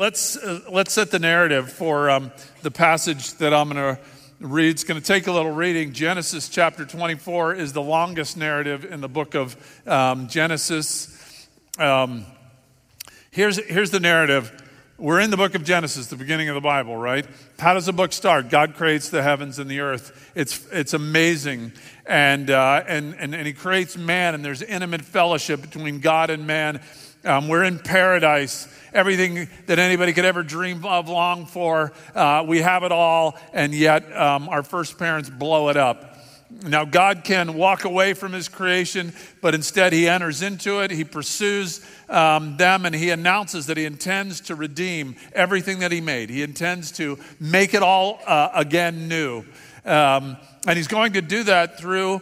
Let's, uh, let's set the narrative for um, the passage that I'm going to read. It's going to take a little reading. Genesis chapter 24 is the longest narrative in the book of um, Genesis. Um, here's, here's the narrative. We're in the book of Genesis, the beginning of the Bible, right? How does the book start? God creates the heavens and the earth. It's, it's amazing. And, uh, and, and, and He creates man, and there's intimate fellowship between God and man. Um, we're in paradise everything that anybody could ever dream of, long for. Uh, we have it all, and yet um, our first parents blow it up. Now, God can walk away from his creation, but instead he enters into it. He pursues um, them and he announces that he intends to redeem everything that he made. He intends to make it all uh, again new. Um, and he's going to do that through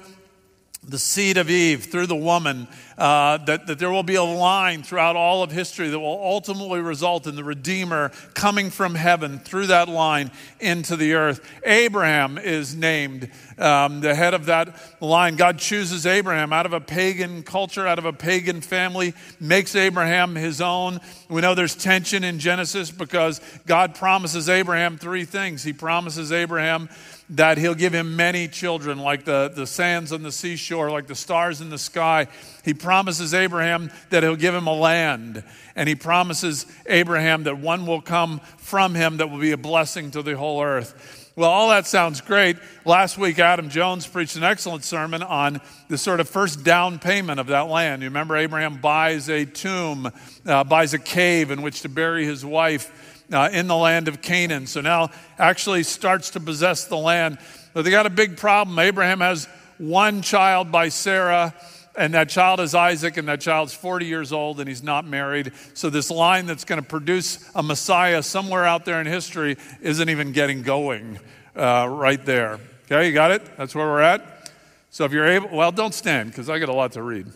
the seed of Eve, through the woman, uh, that, that there will be a line throughout all of history that will ultimately result in the Redeemer coming from heaven through that line into the earth. Abraham is named um, the head of that line. God chooses Abraham out of a pagan culture, out of a pagan family, makes Abraham his own. We know there's tension in Genesis because God promises Abraham three things. He promises Abraham that he'll give him many children, like the, the sands on the seashore, like the stars in the sky. He promises Abraham that he'll give him a land. And he promises Abraham that one will come from him that will be a blessing to the whole earth. Well, all that sounds great. Last week, Adam Jones preached an excellent sermon on the sort of first down payment of that land. You remember, Abraham buys a tomb, uh, buys a cave in which to bury his wife uh, in the land of Canaan. So now actually starts to possess the land. But they got a big problem. Abraham has one child by Sarah, and that child is Isaac, and that child's 40 years old, and he's not married. So this line that's going to produce a Messiah somewhere out there in history isn't even getting going uh, right there. Okay, you got it? That's where we're at. So if you're able, well, don't stand because I got a lot to read.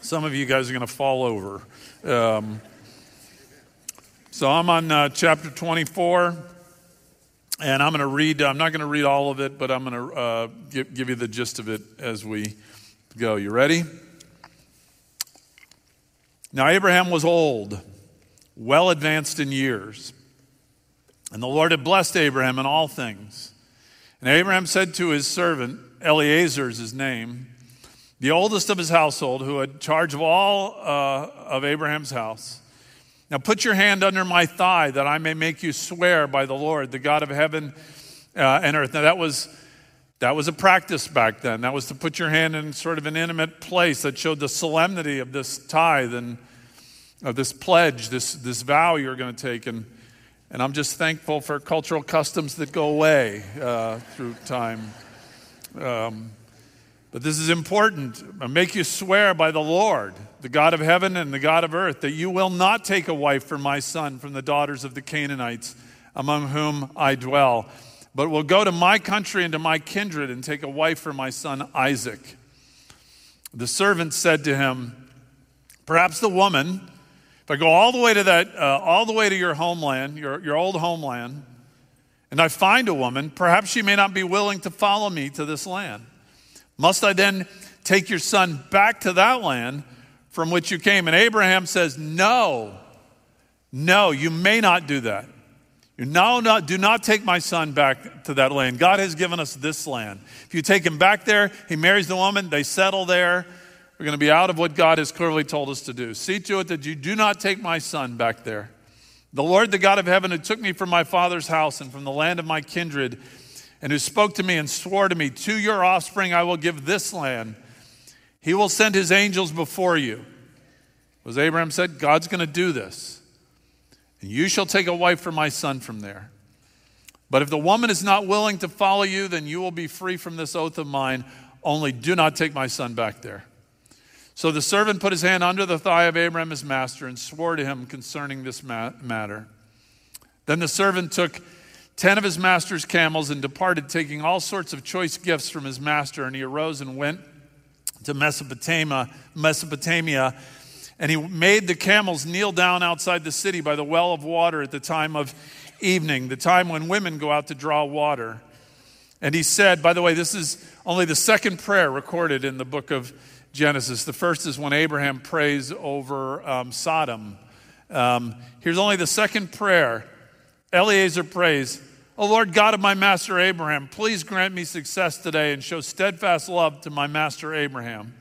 Some of you guys are going to fall over. Um, so I'm on uh, chapter 24, and I'm going to read, I'm not going to read all of it, but I'm going to uh, give, give you the gist of it as we go. You ready? Now, Abraham was old, well advanced in years, and the Lord had blessed Abraham in all things. And Abraham said to his servant, Eliezer is his name, the oldest of his household, who had charge of all uh, of Abraham's house, now put your hand under my thigh that I may make you swear by the Lord, the God of heaven uh, and earth. Now that was that was a practice back then. That was to put your hand in sort of an intimate place that showed the solemnity of this tithe and of this pledge, this, this vow you're going to take. And, and I'm just thankful for cultural customs that go away uh, through time. Um, but this is important. I make you swear by the Lord, the God of heaven and the God of earth, that you will not take a wife for my son from the daughters of the Canaanites among whom I dwell, but will go to my country and to my kindred and take a wife for my son Isaac. The servant said to him, Perhaps the woman, if I go all the way to that, uh, all the way to your homeland, your, your old homeland, and I find a woman, perhaps she may not be willing to follow me to this land. Must I then take your son back to that land from which you came? And Abraham says, No, no, you may not do that. You no, no, do not take my son back to that land. God has given us this land. If you take him back there, he marries the woman, they settle there. We're going to be out of what God has clearly told us to do. See to it that you do not take my son back there. The Lord, the God of heaven, who took me from my father's house and from the land of my kindred, and who spoke to me and swore to me, To your offspring I will give this land. He will send his angels before you. As Abraham said, God's going to do this. And you shall take a wife for my son from there. But if the woman is not willing to follow you, then you will be free from this oath of mine. Only do not take my son back there. So the servant put his hand under the thigh of Abraham, his master, and swore to him concerning this matter. Then the servant took ten of his master's camels and departed, taking all sorts of choice gifts from his master. And he arose and went to Mesopotamia, Mesopotamia, and he made the camels kneel down outside the city by the well of water at the time of evening, the time when women go out to draw water. And he said, by the way, this is only the second prayer recorded in the book of Genesis. The first is when Abraham prays over um, Sodom. Um, here's only the second prayer. Eliezer prays, O Lord God of my master Abraham, please grant me success today and show steadfast love to my master Abraham.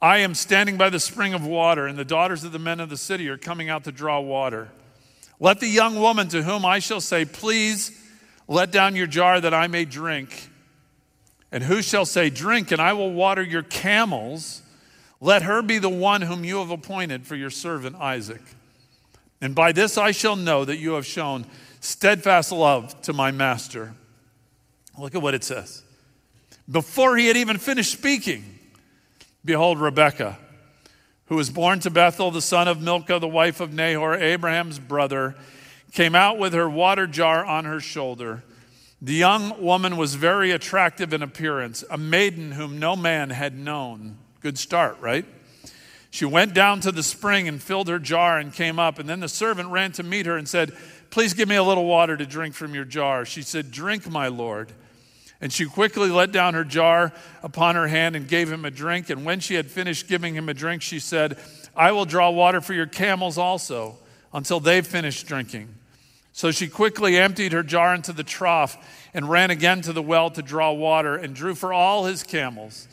I am standing by the spring of water, and the daughters of the men of the city are coming out to draw water. Let the young woman to whom I shall say, Please let down your jar that I may drink. And who shall say, Drink, and I will water your camels? Let her be the one whom you have appointed for your servant Isaac. And by this I shall know that you have shown steadfast love to my master. Look at what it says. Before he had even finished speaking, behold, Rebekah, who was born to Bethuel, the son of Milcah, the wife of Nahor, Abraham's brother, came out with her water jar on her shoulder. The young woman was very attractive in appearance, a maiden whom no man had known. Good start, right? She went down to the spring and filled her jar and came up. And then the servant ran to meet her and said, Please give me a little water to drink from your jar. She said, Drink, my Lord. And she quickly let down her jar upon her hand and gave him a drink. And when she had finished giving him a drink, she said, I will draw water for your camels also until they've finished drinking. So she quickly emptied her jar into the trough and ran again to the well to draw water and drew for all his camels.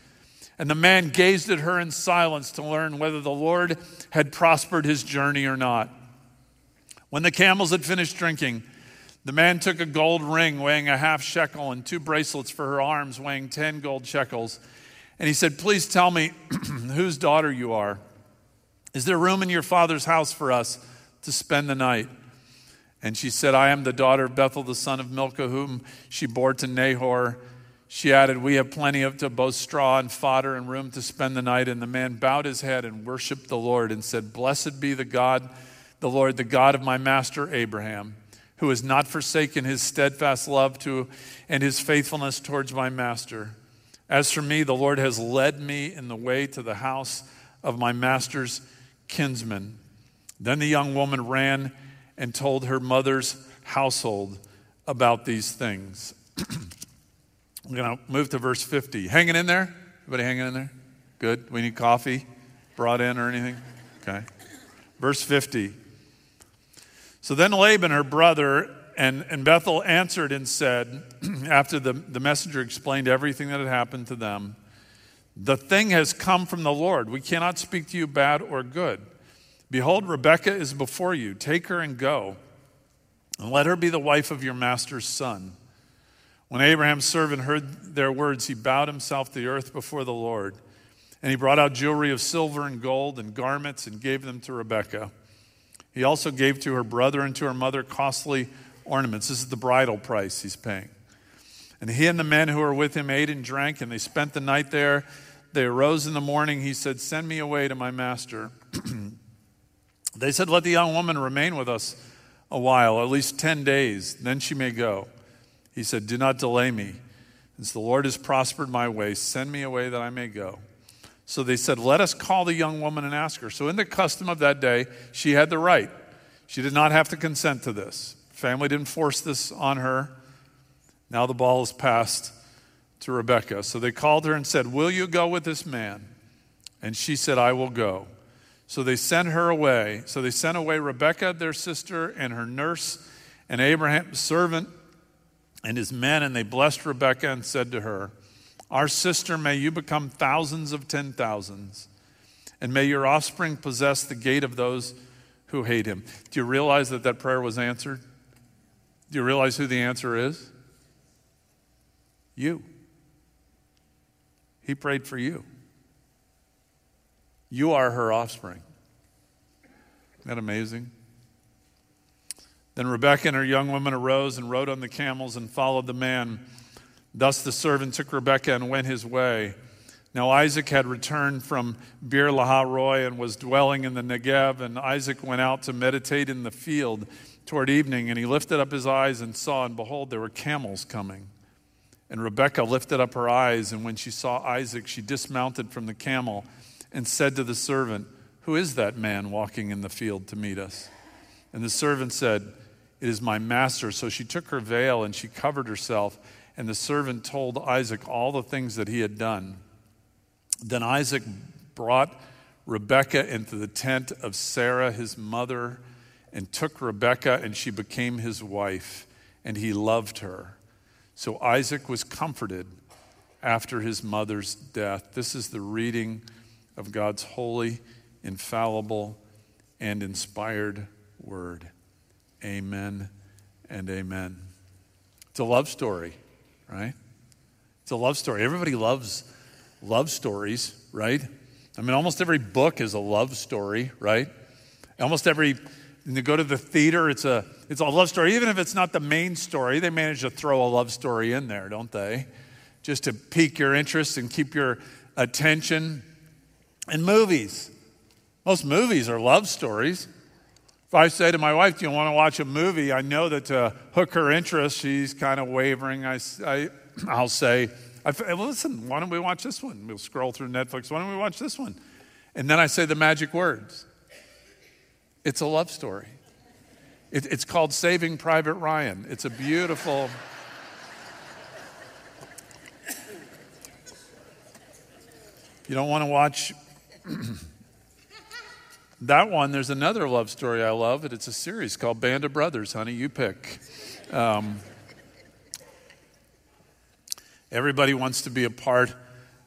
And the man gazed at her in silence to learn whether the Lord had prospered his journey or not. When the camels had finished drinking, the man took a gold ring weighing a half shekel and two bracelets for her arms weighing 10 gold shekels. And he said, Please tell me whose daughter you are. Is there room in your father's house for us to spend the night? And she said, I am the daughter of Bethuel, the son of Milcah, whom she bore to Nahor. She added, We have plenty of to both straw and fodder and room to spend the night. And the man bowed his head and worshiped the Lord and said, Blessed be the God the Lord, the God of my master Abraham, who has not forsaken his steadfast love to and his faithfulness towards my master. As for me, the Lord has led me in the way to the house of my master's kinsman. Then the young woman ran and told her mother's household about these things. I'm going to move to verse 50. Hanging in there? Everybody hanging in there? Good. We need coffee brought in or anything? Okay. Verse 50. So then Laban, her brother, and, and Bethuel answered and said, after the, the messenger explained everything that had happened to them, The thing has come from the Lord. We cannot speak to you bad or good. Behold, Rebekah is before you. Take her and go, and let her be the wife of your master's son. When Abraham's servant heard their words, he bowed himself to the earth before the Lord. And he brought out jewelry of silver and gold and garments and gave them to Rebekah. He also gave to her brother and to her mother costly ornaments. This is the bridal price he's paying. And he and the men who were with him ate and drank, and they spent the night there. They arose in the morning. He said, Send me away to my master. they said, Let the young woman remain with us a while, at least 10 days, then she may go. He said, Do not delay me. Since the Lord has prospered my way, send me away that I may go. So they said, Let us call the young woman and ask her. So, in the custom of that day, she had the right. She did not have to consent to this. Family didn't force this on her. Now the ball is passed to Rebekah. So they called her and said, Will you go with this man? And she said, I will go. So they sent her away. So they sent away Rebekah, their sister, and her nurse, and Abraham's servant, and his men. And they blessed Rebekah and said to her, our sister, may you become thousands of ten thousands, and may your offspring possess the gate of those who hate him. Do you realize that that prayer was answered? Do you realize who the answer is? You. He prayed for you. You are her offspring. Isn't that amazing? Then Rebekah and her young women arose and rode on the camels and followed the man Thus the servant took Rebekah and went his way. Now Isaac had returned from Beer Lahai Roi and was dwelling in the Negev, and Isaac went out to meditate in the field toward evening, and he lifted up his eyes and saw, and behold, there were camels coming. And Rebekah lifted up her eyes, and when she saw Isaac, she dismounted from the camel and said to the servant, Who is that man walking in the field to meet us? And the servant said, It is my master. So she took her veil and she covered herself, and the servant told Isaac all the things that he had done. Then Isaac brought Rebekah into the tent of Sarah, his mother, and took Rebekah, and she became his wife, and he loved her. So Isaac was comforted after his mother's death. This is the reading of God's holy, infallible, and inspired word. Amen and amen. It's a love story, right? It's a love story. Everybody loves love stories, right? I mean, almost every book is a love story, right? Almost every, when you go to the theater, it's a, it's a love story. Even if it's not the main story, they manage to throw a love story in there, don't they? Just to pique your interest and keep your attention. And movies. Most movies are love stories. If I say to my wife, Do you want to watch a movie? I know that to hook her interest, she's kind of wavering. I, I, I'll say, I, listen, why don't we watch this one? We'll scroll through Netflix. Why don't we watch this one? And then I say the magic words. It's a love story. It, it's called Saving Private Ryan. It's a beautiful. you don't want to watch that one. There's another love story I love. And it's a series called Band of Brothers, honey. You pick. Um, Everybody wants to be a part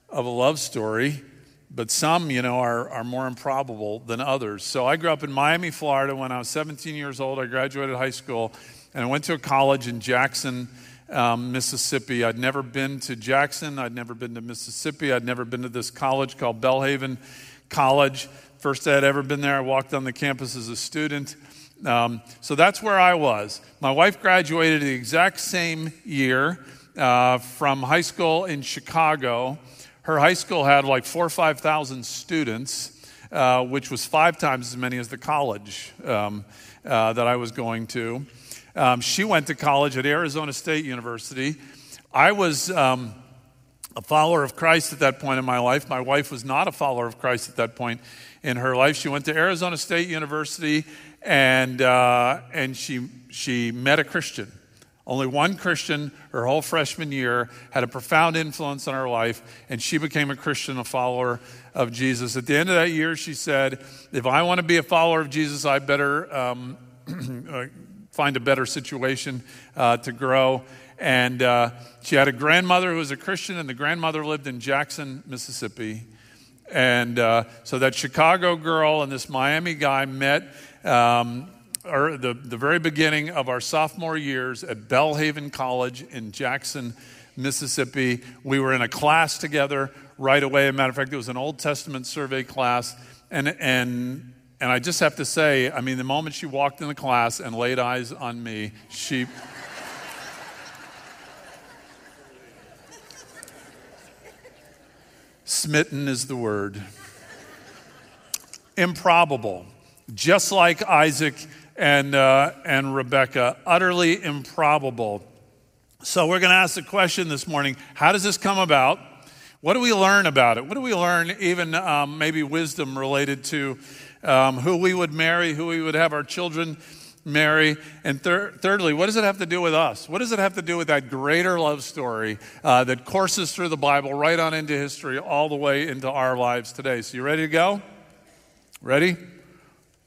of a love story, but some, you know, are, are more improbable than others. So I grew up in Miami, Florida. When I was 17 years old, I graduated high school and I went to a college in Jackson, um, Mississippi. I'd never been to Jackson, I'd never been to Mississippi, I'd never been to this college called Belhaven College. First day I'd ever been there, I walked on the campus as a student. Um, so that's where I was. My wife graduated the exact same year uh, from high school in Chicago. Her high school had like four or 5,000 students, uh, which was five times as many as the college um, uh, that I was going to. Um, she went to college at Arizona State University. I was um, a follower of Christ at that point in my life. My wife was not a follower of Christ at that point in her life. She went to Arizona State University and, uh, and she, she met a Christian. Only one Christian her whole freshman year had a profound influence on her life, and she became a Christian, a follower of Jesus. At the end of that year, she said, If I want to be a follower of Jesus, I better um, uh, find a better situation uh, to grow. And uh, she had a grandmother who was a Christian, and the grandmother lived in Jackson, Mississippi. And uh, so that Chicago girl and this Miami guy met. Um, or the, the very beginning of our sophomore years at Belhaven College in Jackson, Mississippi. We were in a class together right away. As a matter of fact, it was an Old Testament survey class. And, and, and I just have to say, I mean, the moment she walked in the class and laid eyes on me, she. Smitten is the word. Improbable. Just like Isaac and, uh, and Rebecca. Utterly improbable. So, we're going to ask the question this morning how does this come about? What do we learn about it? What do we learn, even um, maybe wisdom related to um, who we would marry, who we would have our children marry? And thir- thirdly, what does it have to do with us? What does it have to do with that greater love story uh, that courses through the Bible right on into history, all the way into our lives today? So, you ready to go? Ready?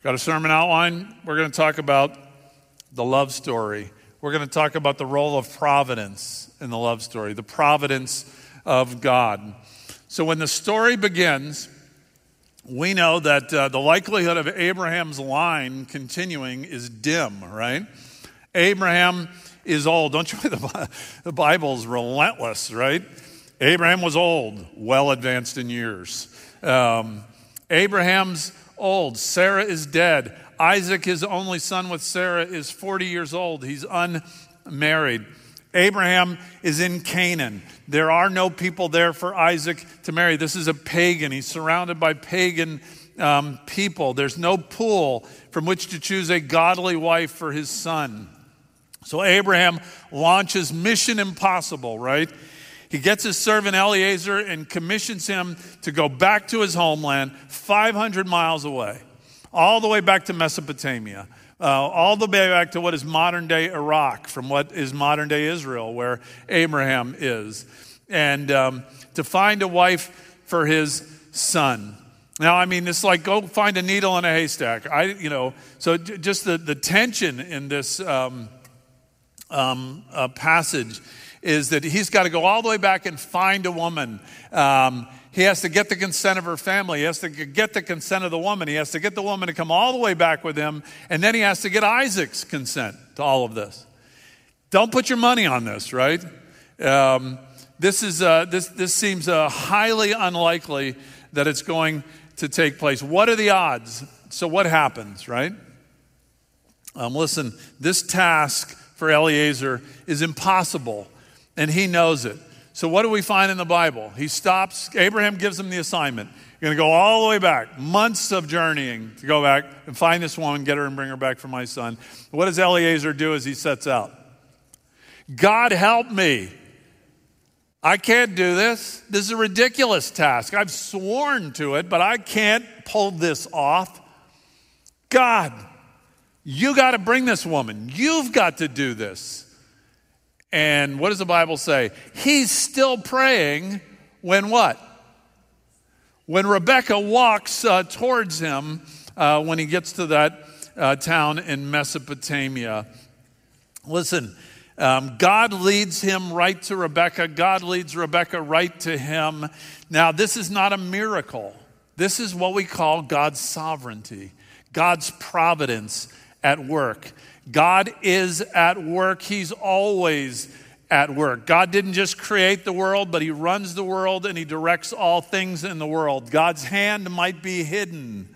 Got a sermon outline? We're going to talk about the love story. We're going to talk about the role of providence in the love story, the providence of God. So when the story begins, we know that uh, the likelihood of Abraham's line continuing is dim, right? Abraham is old. Don't you the, the Bible's relentless, right? Abraham was old, well advanced in years. Um, Abraham's old. Sarah is dead. Isaac, his only son with Sarah, is 40 years old. He's unmarried. Abraham is in Canaan. There are no people there for Isaac to marry. This is a pagan. He's surrounded by pagan um, people. There's no pool from which to choose a godly wife for his son. So Abraham launches Mission Impossible, right? He gets his servant Eliezer and commissions him to go back to his homeland 500 miles away, all the way back to Mesopotamia uh, all the way back to what is modern day Iraq, from what is modern day Israel, where Abraham is, and um, to find a wife for his son. Now, I mean, it's like go find a needle in a haystack. I, you know, so j- just the, the tension in this um, um, uh, passage is that he's got to go all the way back and find a woman. Um, he has to get the consent of her family. He has to get the consent of the woman. He has to get the woman to come all the way back with him. And then he has to get Isaac's consent to all of this. Don't put your money on this, right? Um, this, is, uh, this, this seems uh, highly unlikely that it's going to take place. What are the odds? So, what happens, right? Um, listen, this task for Eliezer is impossible, and he knows it. So, what do we find in the Bible? He stops, Abraham gives him the assignment. You're going to go all the way back, months of journeying to go back and find this woman, get her and bring her back for my son. What does Eliezer do as he sets out? God help me. I can't do this. This is a ridiculous task. I've sworn to it, but I can't pull this off. God, you got to bring this woman. You've got to do this. And what does the Bible say? He's still praying when what? When Rebecca walks uh, towards him uh, when he gets to that uh, town in Mesopotamia. Listen, um, God leads him right to Rebecca. God leads Rebecca right to him. Now, this is not a miracle. This is what we call God's sovereignty, God's providence at work. God is at work. He's always at work. God didn't just create the world, but He runs the world and He directs all things in the world. God's hand might be hidden,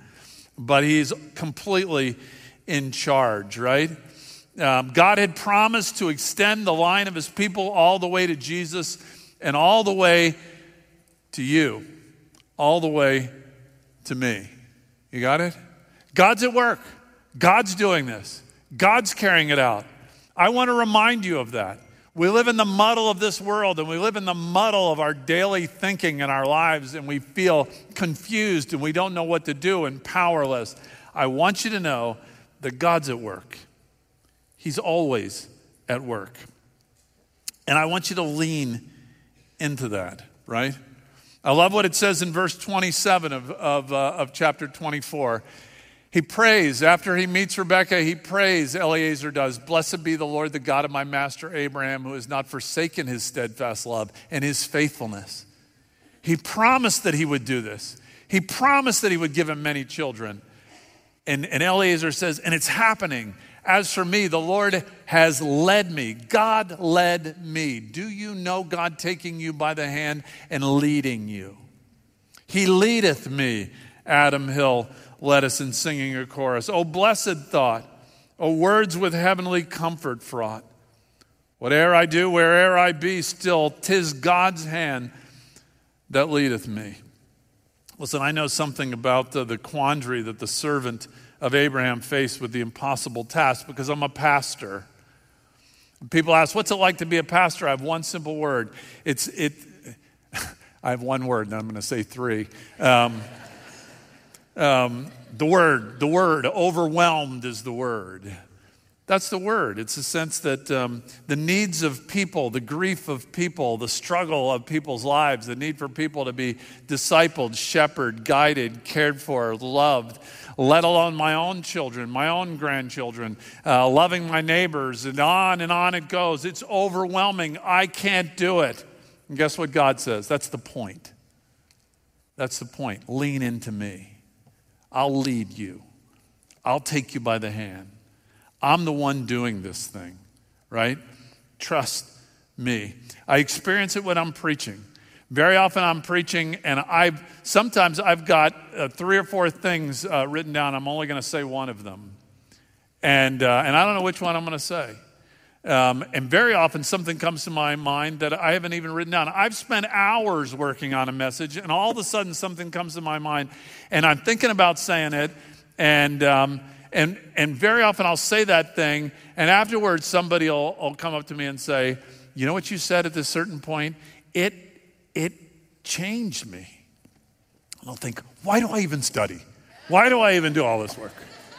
but He's completely in charge, right? Um, God had promised to extend the line of His people all the way to Jesus and all the way to you, all the way to me. You got it? God's at work. God's doing this. God's carrying it out. I want to remind you of that. We live in the muddle of this world and we live in the muddle of our daily thinking in our lives and we feel confused and we don't know what to do and powerless. I want you to know that God's at work. He's always at work. And I want you to lean into that, right? I love what it says in verse 27 of, of, uh, of chapter 24. He prays. After he meets Rebekah, he prays, Eliezer does, Blessed be the Lord, the God of my master Abraham, who has not forsaken his steadfast love and his faithfulness. He promised that he would do this. He promised that he would give him many children. And, and Eliezer says, And it's happening. As for me, the Lord has led me. God led me. Do you know God taking you by the hand and leading you? He leadeth me, Adam Hill led us in singing a chorus. O blessed thought, O words with heavenly comfort fraught. Whate'er I do, where'er I be, still, tis God's hand that leadeth me. Listen, I know something about the, the quandary that the servant of Abraham faced with the impossible task because I'm a pastor. People ask, What's it like to be a pastor? I have one simple word. It's, it, I have one word, and I'm going to say three. Um, um, the word, the word, overwhelmed is the word. That's the word. It's a sense that um, the needs of people, the grief of people, the struggle of people's lives, the need for people to be discipled, shepherded, guided, cared for, loved, let alone my own children, my own grandchildren, uh, loving my neighbors, and on and on it goes. It's overwhelming. I can't do it. And guess what God says? That's the point. That's the point. Lean into me. I'll lead you. I'll take you by the hand. I'm the one doing this thing, right? Trust me. I experience it when I'm preaching. Very often I'm preaching, and I've sometimes I've got uh, three or four things uh, written down. I'm only going to say one of them, and uh, and I don't know which one I'm going to say. Um, and very often something comes to my mind that I haven't even written down. I've spent hours working on a message, and all of a sudden something comes to my mind, and I'm thinking about saying it, and um, and and very often I'll say that thing, and afterwards somebody will, will come up to me and say, "You know what you said at this certain point? It it changed me." And I'll think, "Why do I even study? Why do I even do all this work?"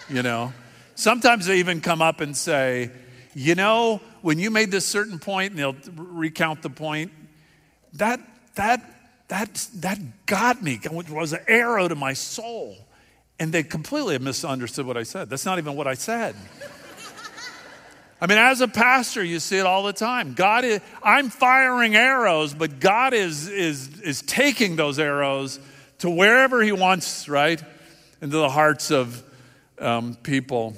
You know. Sometimes they even come up and say you know, when you made this certain point, and they'll recount the point, that, that, that, that got me. It was an arrow to my soul. And they completely misunderstood what I said. That's not even what I said. I mean, as a pastor, you see it all the time. God is, I'm firing arrows, but God is, is, is taking those arrows to wherever He wants, right? Into the hearts of um, people.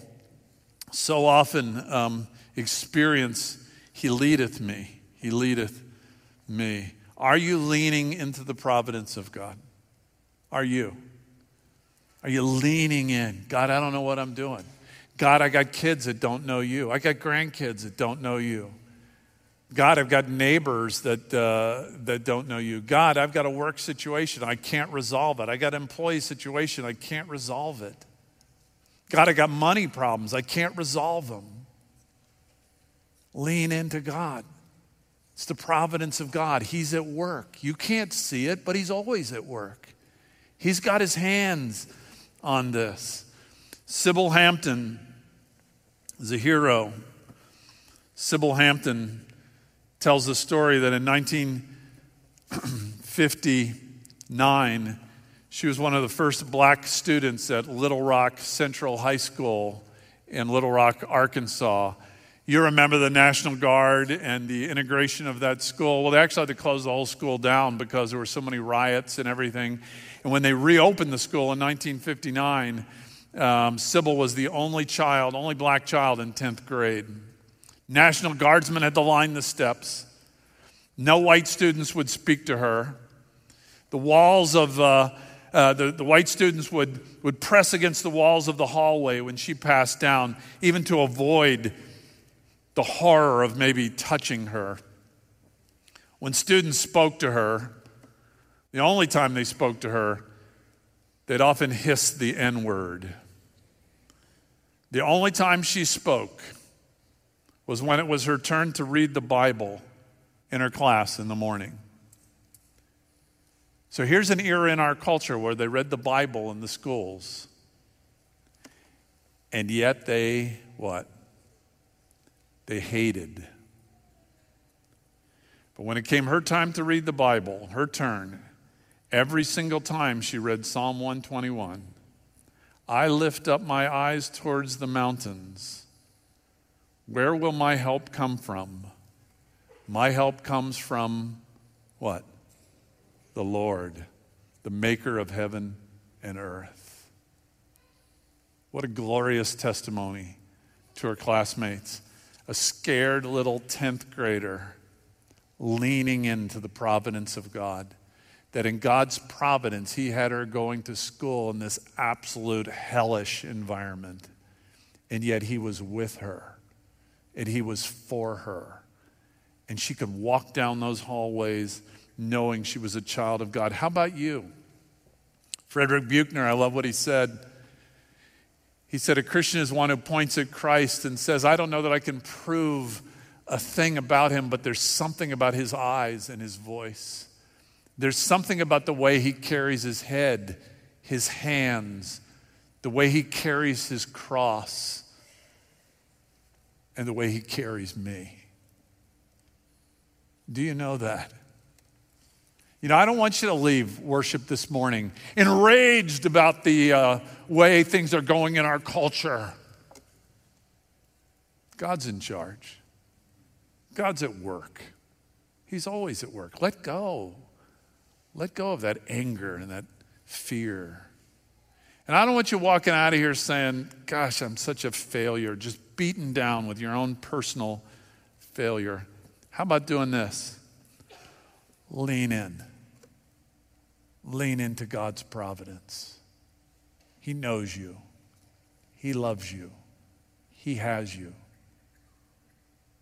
So often, um, experience, He leadeth me. He leadeth me. Are you leaning into the providence of God? Are you? Are you leaning in? God, I don't know what I'm doing. God, I got kids that don't know you. I got grandkids that don't know you. God, I've got neighbors that, uh, that don't know you. God, I've got a work situation. I can't resolve it. I got an employee situation. I can't resolve it. God, I got money problems. I can't resolve them. Lean into God. It's the providence of God. He's at work. You can't see it, but He's always at work. He's got His hands on this. Sybil Hampton is a hero. Sybil Hampton tells the story that in 1959, she was one of the first black students at Little Rock Central High School in Little Rock, Arkansas. You remember the National Guard and the integration of that school. Well, they actually had to close the whole school down because there were so many riots and everything. And when they reopened the school in 1959, um, Sybil was the only child, only black child in 10th grade. National Guardsmen had to line the steps. No white students would speak to her. The walls of uh, uh, the, the white students would, would press against the walls of the hallway when she passed down, even to avoid the horror of maybe touching her. When students spoke to her, the only time they spoke to her, they'd often hiss the N word. The only time she spoke was when it was her turn to read the Bible in her class in the morning. So here's an era in our culture where they read the Bible in the schools. And yet they, what? They hated. But when it came her time to read the Bible, her turn, every single time she read Psalm 121, I lift up my eyes towards the mountains. Where will my help come from? My help comes from what? The Lord, the maker of heaven and earth. What a glorious testimony to her classmates a scared little 10th grader leaning into the providence of God. That in God's providence, He had her going to school in this absolute hellish environment. And yet He was with her and He was for her. And she could walk down those hallways knowing she was a child of God. How about you? Frederick Buechner, I love what he said. He said, A Christian is one who points at Christ and says, I don't know that I can prove a thing about him, but there's something about his eyes and his voice. There's something about the way he carries his head, his hands, the way he carries his cross, and the way he carries me. Do you know that? You know, I don't want you to leave worship this morning enraged about the uh, way things are going in our culture. God's in charge, God's at work. He's always at work. Let go. Let go of that anger and that fear. And I don't want you walking out of here saying, Gosh, I'm such a failure, just beaten down with your own personal failure. How about doing this? Lean in lean into God's providence. He knows you, He loves you, He has you.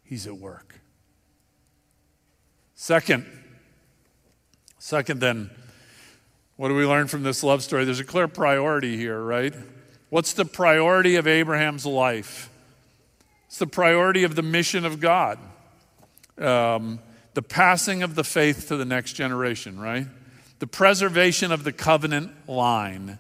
He's at work. Second, second, then, what do we learn from this love story? There's a clear priority here, right? What's the priority of Abraham's life? It's the priority of the mission of God, um, the passing of the faith to the next generation, right? The preservation of the covenant line.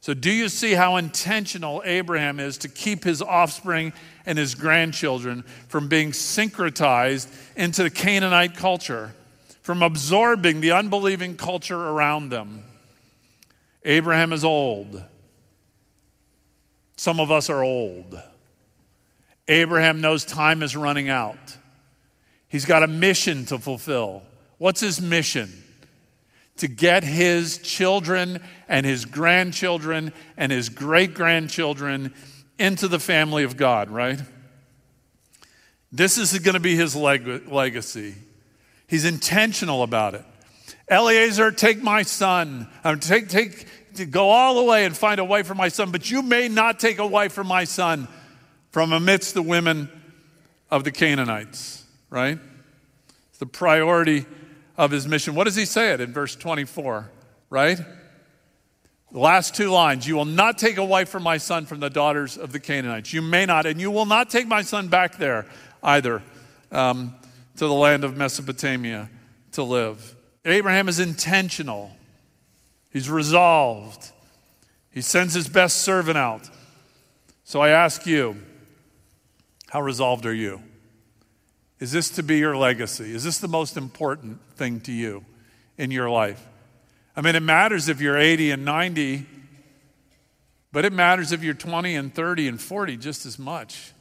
So, do you see how intentional Abraham is to keep his offspring and his grandchildren from being syncretized into the Canaanite culture, from absorbing the unbelieving culture around them? Abraham is old. Some of us are old. Abraham knows time is running out. He's got a mission to fulfill. What's his mission? To get his children and his grandchildren and his great grandchildren into the family of God, right? This is going to be his leg- legacy. He's intentional about it. Eliezer, take my son. Um, take, take, go all the way and find a wife for my son, but you may not take a wife for my son from amidst the women of the Canaanites, right? It's the priority of his mission. What does he say it in verse 24, right? The last two lines You will not take a wife for my son from the daughters of the Canaanites. You may not, and you will not take my son back there either um, to the land of Mesopotamia to live. Abraham is intentional, he's resolved, he sends his best servant out. So I ask you, how resolved are you? Is this to be your legacy? Is this the most important thing to you in your life? I mean, it matters if you're 80 and 90, but it matters if you're 20 and 30 and 40 just as much.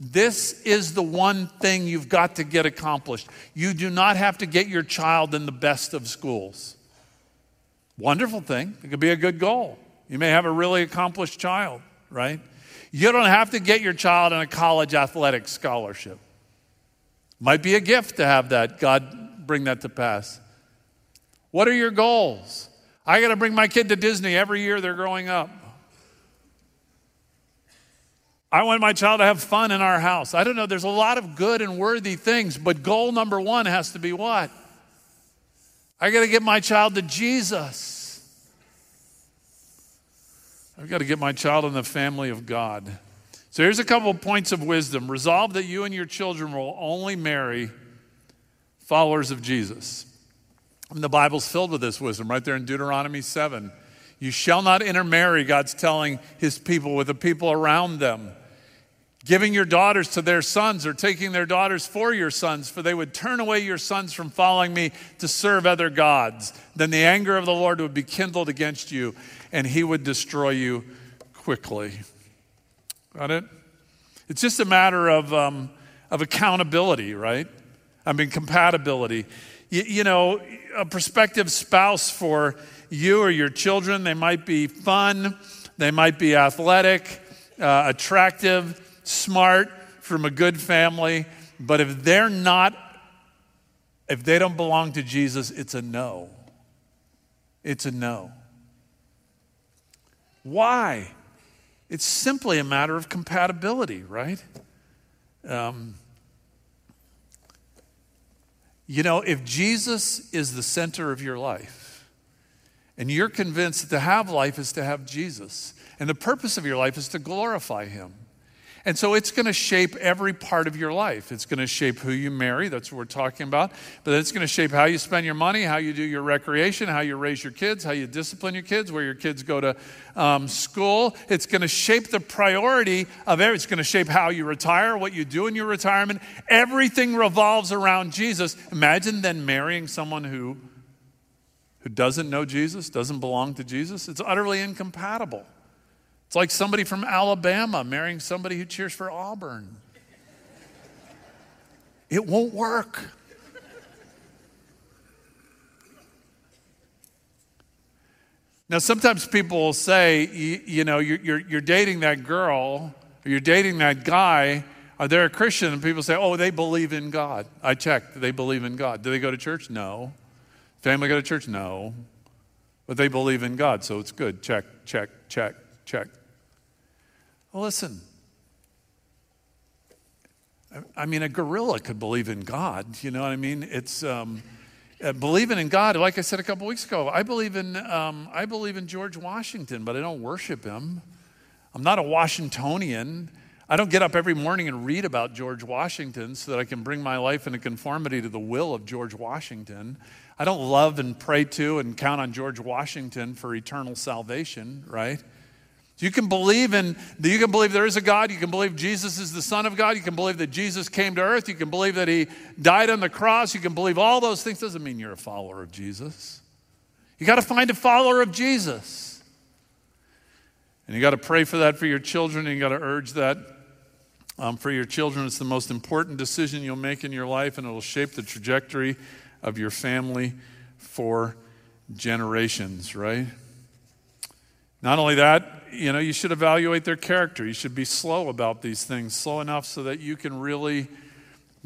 This is the one thing you've got to get accomplished. You do not have to get your child in the best of schools. Wonderful thing. It could be a good goal. You may have a really accomplished child, right? You don't have to get your child in a college athletic scholarship. Might be a gift to have that, God bring that to pass. What are your goals? I got to bring my kid to Disney every year they're growing up. I want my child to have fun in our house. I don't know, there's a lot of good and worthy things, but goal number one has to be what? I got to get my child to Jesus. I've got to get my child in the family of God. So here's a couple of points of wisdom. Resolve that you and your children will only marry followers of Jesus. And the Bible's filled with this wisdom right there in Deuteronomy 7. You shall not intermarry, God's telling his people, with the people around them. Giving your daughters to their sons or taking their daughters for your sons, for they would turn away your sons from following me to serve other gods. Then the anger of the Lord would be kindled against you, and he would destroy you quickly. Got it? It's just a matter of, um, of accountability, right? I mean, compatibility. You, you know, a prospective spouse for you or your children, they might be fun, they might be athletic, uh, attractive, smart, from a good family, but if they're not, if they don't belong to Jesus, it's a no. It's a no. Why? It's simply a matter of compatibility, right? Um, you know, if Jesus is the center of your life, and you're convinced that to have life is to have Jesus, and the purpose of your life is to glorify Him, and so it's going to shape every part of your life. It's going to shape who you marry, that's what we're talking about. But it's going to shape how you spend your money, how you do your recreation, how you raise your kids, how you discipline your kids, where your kids go to um, school. It's going to shape the priority of everything. It's going to shape how you retire, what you do in your retirement. Everything revolves around Jesus. Imagine then marrying someone who, who doesn't know Jesus, doesn't belong to Jesus. It's utterly incompatible. It's like somebody from Alabama marrying somebody who cheers for Auburn. It won't work. Now, sometimes people will say, you, you know, you're, you're, you're, dating that girl or you're dating that guy. Are they a Christian? And people say, oh, they believe in God. I checked. They believe in God. Do they go to church? No. Family go to church? No. But they believe in God, so it's good. Check, check, check, check. Well, listen, I mean, a gorilla could believe in God. You know what I mean? It's um, uh, believing in God. Like I said a couple weeks ago, I believe in um, I believe in George Washington, but I don't worship him. I'm not a Washingtonian. I don't get up every morning and read about George Washington so that I can bring my life into conformity to the will of George Washington. I don't love and pray to and count on George Washington for eternal salvation, right? You can believe in you can believe there is a God, you can believe Jesus is the Son of God, you can believe that Jesus came to earth, you can believe that he died on the cross, you can believe all those things. Doesn't mean you're a follower of Jesus. You got to find a follower of Jesus. And you got to pray for that for your children, and you got to urge that um, for your children. It's the most important decision you'll make in your life, and it'll shape the trajectory of your family for generations, right? Not only that, you know, you should evaluate their character. You should be slow about these things, slow enough so that you can really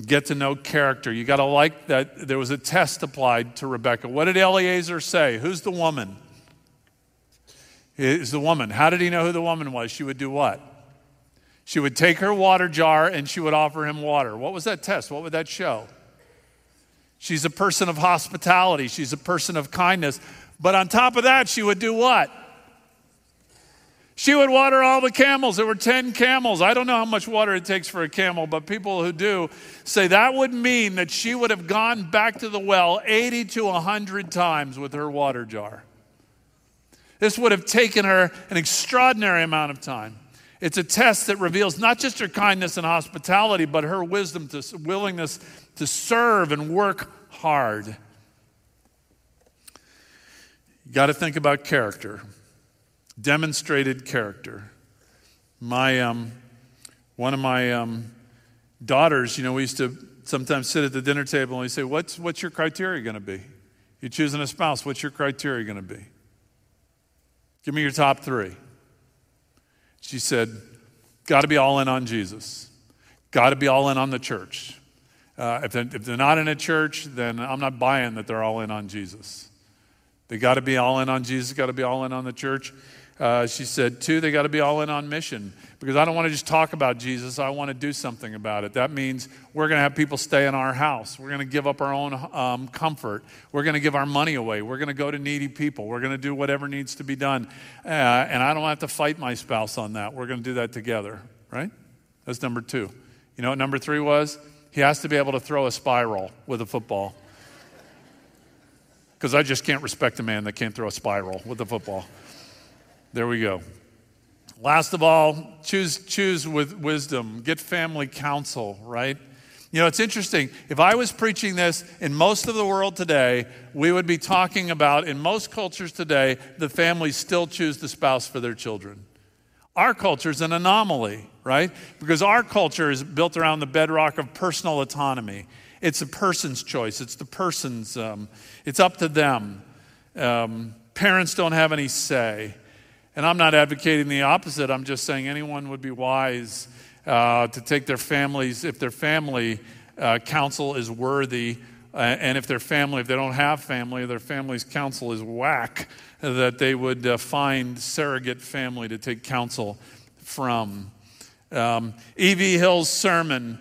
get to know character. You got to like that there was a test applied to Rebecca. What did Eliezer say? Who's the woman? Is the woman. How did he know who the woman was? She would do what? She would take her water jar and she would offer him water. What was that test? What would that show? She's a person of hospitality, she's a person of kindness. But on top of that, she would do what? She would water all the camels. There were 10 camels. I don't know how much water it takes for a camel, but people who do say that would mean that she would have gone back to the well 80 to 100 times with her water jar. This would have taken her an extraordinary amount of time. It's a test that reveals not just her kindness and hospitality, but her wisdom, to, willingness to serve and work hard. You got to think about character, demonstrated character. My, um, one of my um, daughters, you know, we used to sometimes sit at the dinner table and we say, what's, what's your criteria going to be? You're choosing a spouse, what's your criteria going to be? Give me your top three. She said, Got to be all in on Jesus. Got to be all in on the church. Uh, if, they're, if they're not in a church, then I'm not buying that they're all in on Jesus. They got to be all in on Jesus, got to be all in on the church. Uh, she said, two, they got to be all in on mission because I don't want to just talk about Jesus. I want to do something about it. That means we're going to have people stay in our house. We're going to give up our own um, comfort. We're going to give our money away. We're going to go to needy people. We're going to do whatever needs to be done. Uh, and I don't have to fight my spouse on that. We're going to do that together, right? That's number two. You know what number three was? He has to be able to throw a spiral with a football. Because I just can't respect a man that can't throw a spiral with a football. There we go. Last of all, choose, choose with wisdom. Get family counsel, right? You know, it's interesting. If I was preaching this in most of the world today, we would be talking about, in most cultures today, the families still choose the spouse for their children. Our culture is an anomaly, right? Because our culture is built around the bedrock of personal autonomy. It's a person's choice, it's the person's, um, it's up to them. Um, parents don't have any say. And I'm not advocating the opposite. I'm just saying anyone would be wise uh, to take their families, if their family uh, counsel is worthy, uh, and if their family, if they don't have family, their family's counsel is whack, that they would uh, find surrogate family to take counsel from. Um, E.V. Hill's sermon,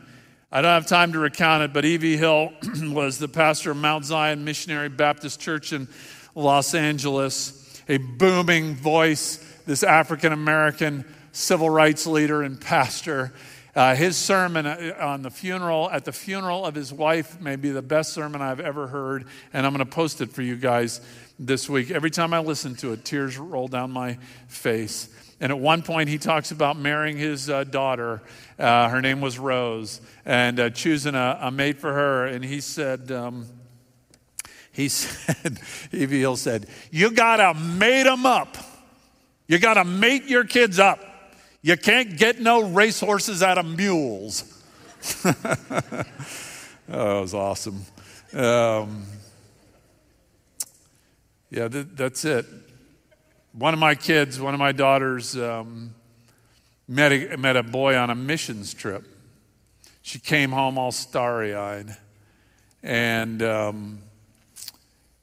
I don't have time to recount it, but E.V. Hill was the pastor of Mount Zion Missionary Baptist Church in Los Angeles a booming voice, this African American civil rights leader and pastor. Uh, his sermon uh, on the funeral, at the funeral of his wife, may be the best sermon I've ever heard, and I'm going to post it for you guys this week. Every time I listen to it, tears roll down my face. And at one point, he talks about marrying his uh, daughter. Uh, her name was Rose, and uh, choosing a, a, mate for her. And he said, um, he said, E.V. said, You got to mate them up. You got to mate your kids up. You can't get no racehorses out of mules. oh, that was awesome. Um, yeah, th- that's it. One of my kids, one of my daughters, um, met, a, met a boy on a missions trip. She came home all starry eyed. And um,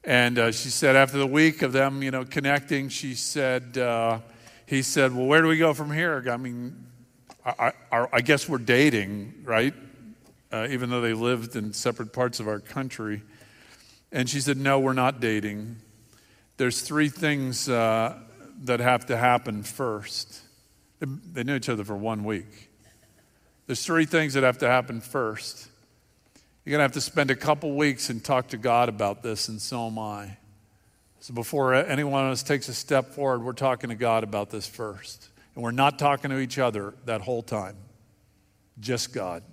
and uh, she said, after the week of them, you know, connecting, she said, uh, he said, well, where do we go from here? I mean, I, I, I guess we're dating, right? uh, even though they lived in separate parts of our country. And she said, No, we're not dating. There's three things uh, that have to happen first. They, they knew each other for one week. There's three things that have to happen first. You're going to have to spend a couple weeks and talk to God about this, and so am I. So before any one of us takes a step forward, we're talking to God about this first. And we're not talking to each other that whole time, just God.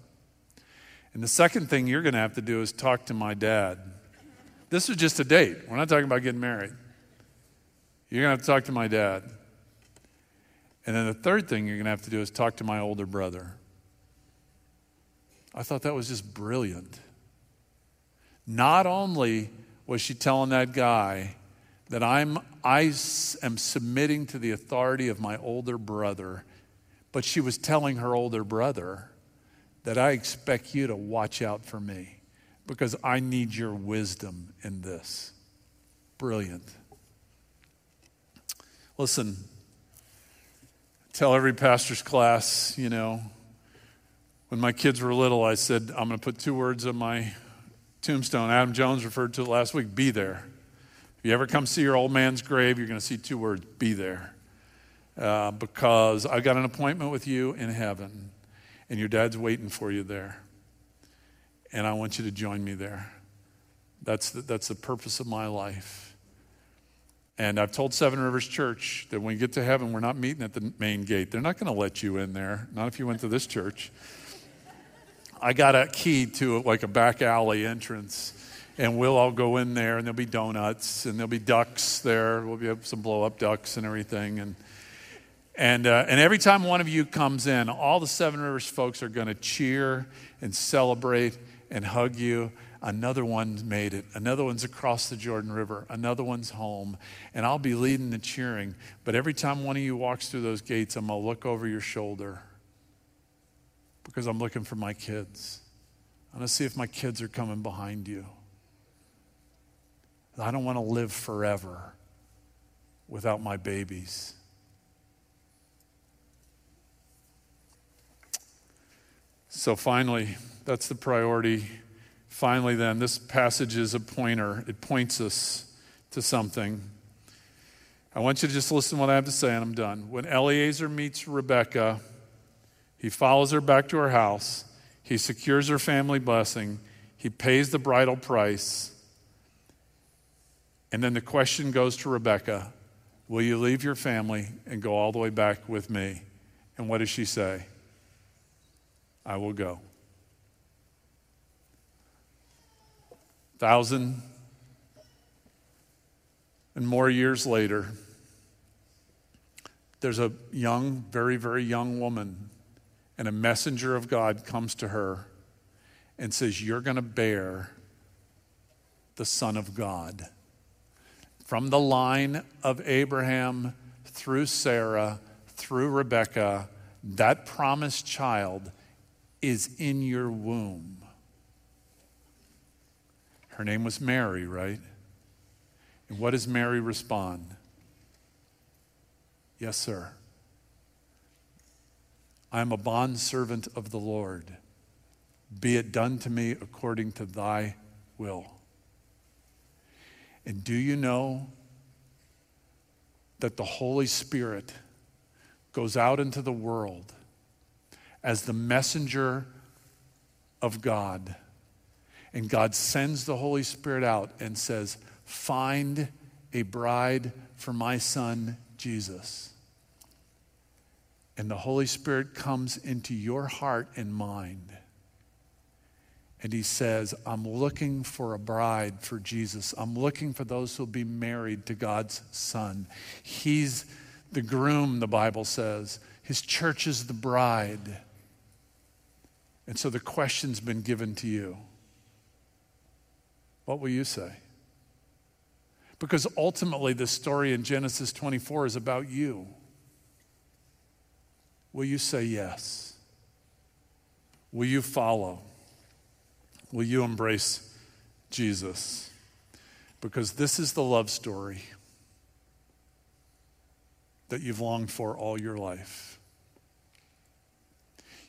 And the second thing you're going to have to do is talk to my dad. This is just a date. We're not talking about getting married. You're going to have to talk to my dad. And then the third thing you're going to have to do is talk to my older brother. I thought that was just brilliant. Not only was she telling that guy that I'm, I am submitting to the authority of my older brother, but she was telling her older brother, that I expect you to watch out for me because I need your wisdom in this. Brilliant. Listen, tell every pastor's class, you know, when my kids were little, I said, I'm going to put two words on my tombstone. Adam Jones referred to it last week be there. If you ever come see your old man's grave, you're going to see two words be there. Uh, because I've got an appointment with you in heaven and your dad's waiting for you there. And I want you to join me there. That's the, that's the purpose of my life. And I've told Seven Rivers Church that when we get to heaven, we're not meeting at the main gate. They're not going to let you in there, not if you went to this church. I got a key to like a back alley entrance, and we'll all go in there, and there'll be donuts, and there'll be ducks there. We'll be some blow up ducks and everything. And and, uh, and every time one of you comes in, all the Seven Rivers folks are going to cheer and celebrate and hug you. Another one's made it. Another one's across the Jordan River. Another one's home. And I'll be leading the cheering. But every time one of you walks through those gates, I'm going to look over your shoulder because I'm looking for my kids. I'm going to see if my kids are coming behind you. I don't want to live forever without my babies. So finally, that's the priority. Finally, then, this passage is a pointer, it points us to something. I want you to just listen to what I have to say, and I'm done. When Eliezer meets Rebecca, he follows her back to her house, he secures her family blessing, he pays the bridal price, and then the question goes to Rebecca Will you leave your family and go all the way back with me? And what does she say? I will go. Thousand and more years later, there's a young, very, very young woman, and a messenger of God comes to her and says, You're going to bear the Son of God. From the line of Abraham through Sarah, through Rebekah, that promised child is in your womb. Her name was Mary, right? And what does Mary respond? Yes, sir. I am a bondservant of the Lord. Be it done to me according to thy will. And do you know that the Holy Spirit goes out into the world as the messenger of God. And God sends the Holy Spirit out and says, Find a bride for my son, Jesus. And the Holy Spirit comes into your heart and mind. And he says, I'm looking for a bride for Jesus. I'm looking for those who'll be married to God's Son. He's the groom, the Bible says. His church is the bride. And so the question's been given to you. What will you say? Because ultimately, the story in Genesis 24 is about you. Will you say yes? Will you follow? Will you embrace Jesus? Because this is the love story that you've longed for all your life.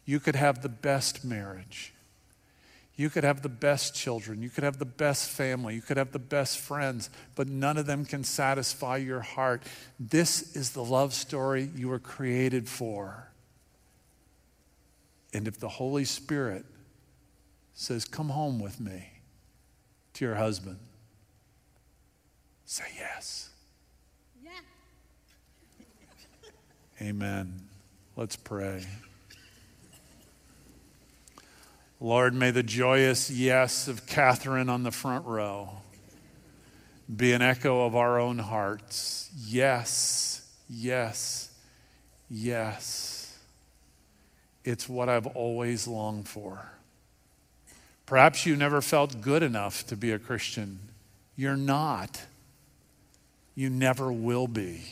You could have the best marriage. You could have the best children. You could have the best family. You could have the best friends, but none of them can satisfy your heart. This is the love story you were created for. And if the Holy Spirit says, Come home with me to your husband, say yes. Yeah. Amen. Let's pray. Lord, may the joyous yes of Catherine on the front row be an echo of our own hearts. Yes, yes, yes. It's what I've always longed for. Perhaps you never felt good enough to be a Christian. You're not. You never will be.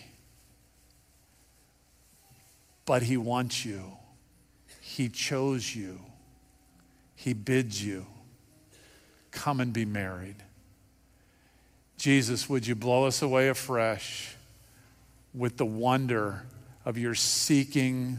But He wants you, He chose you. He bids you, come and be married. Jesus, would you blow us away afresh with the wonder of your seeking,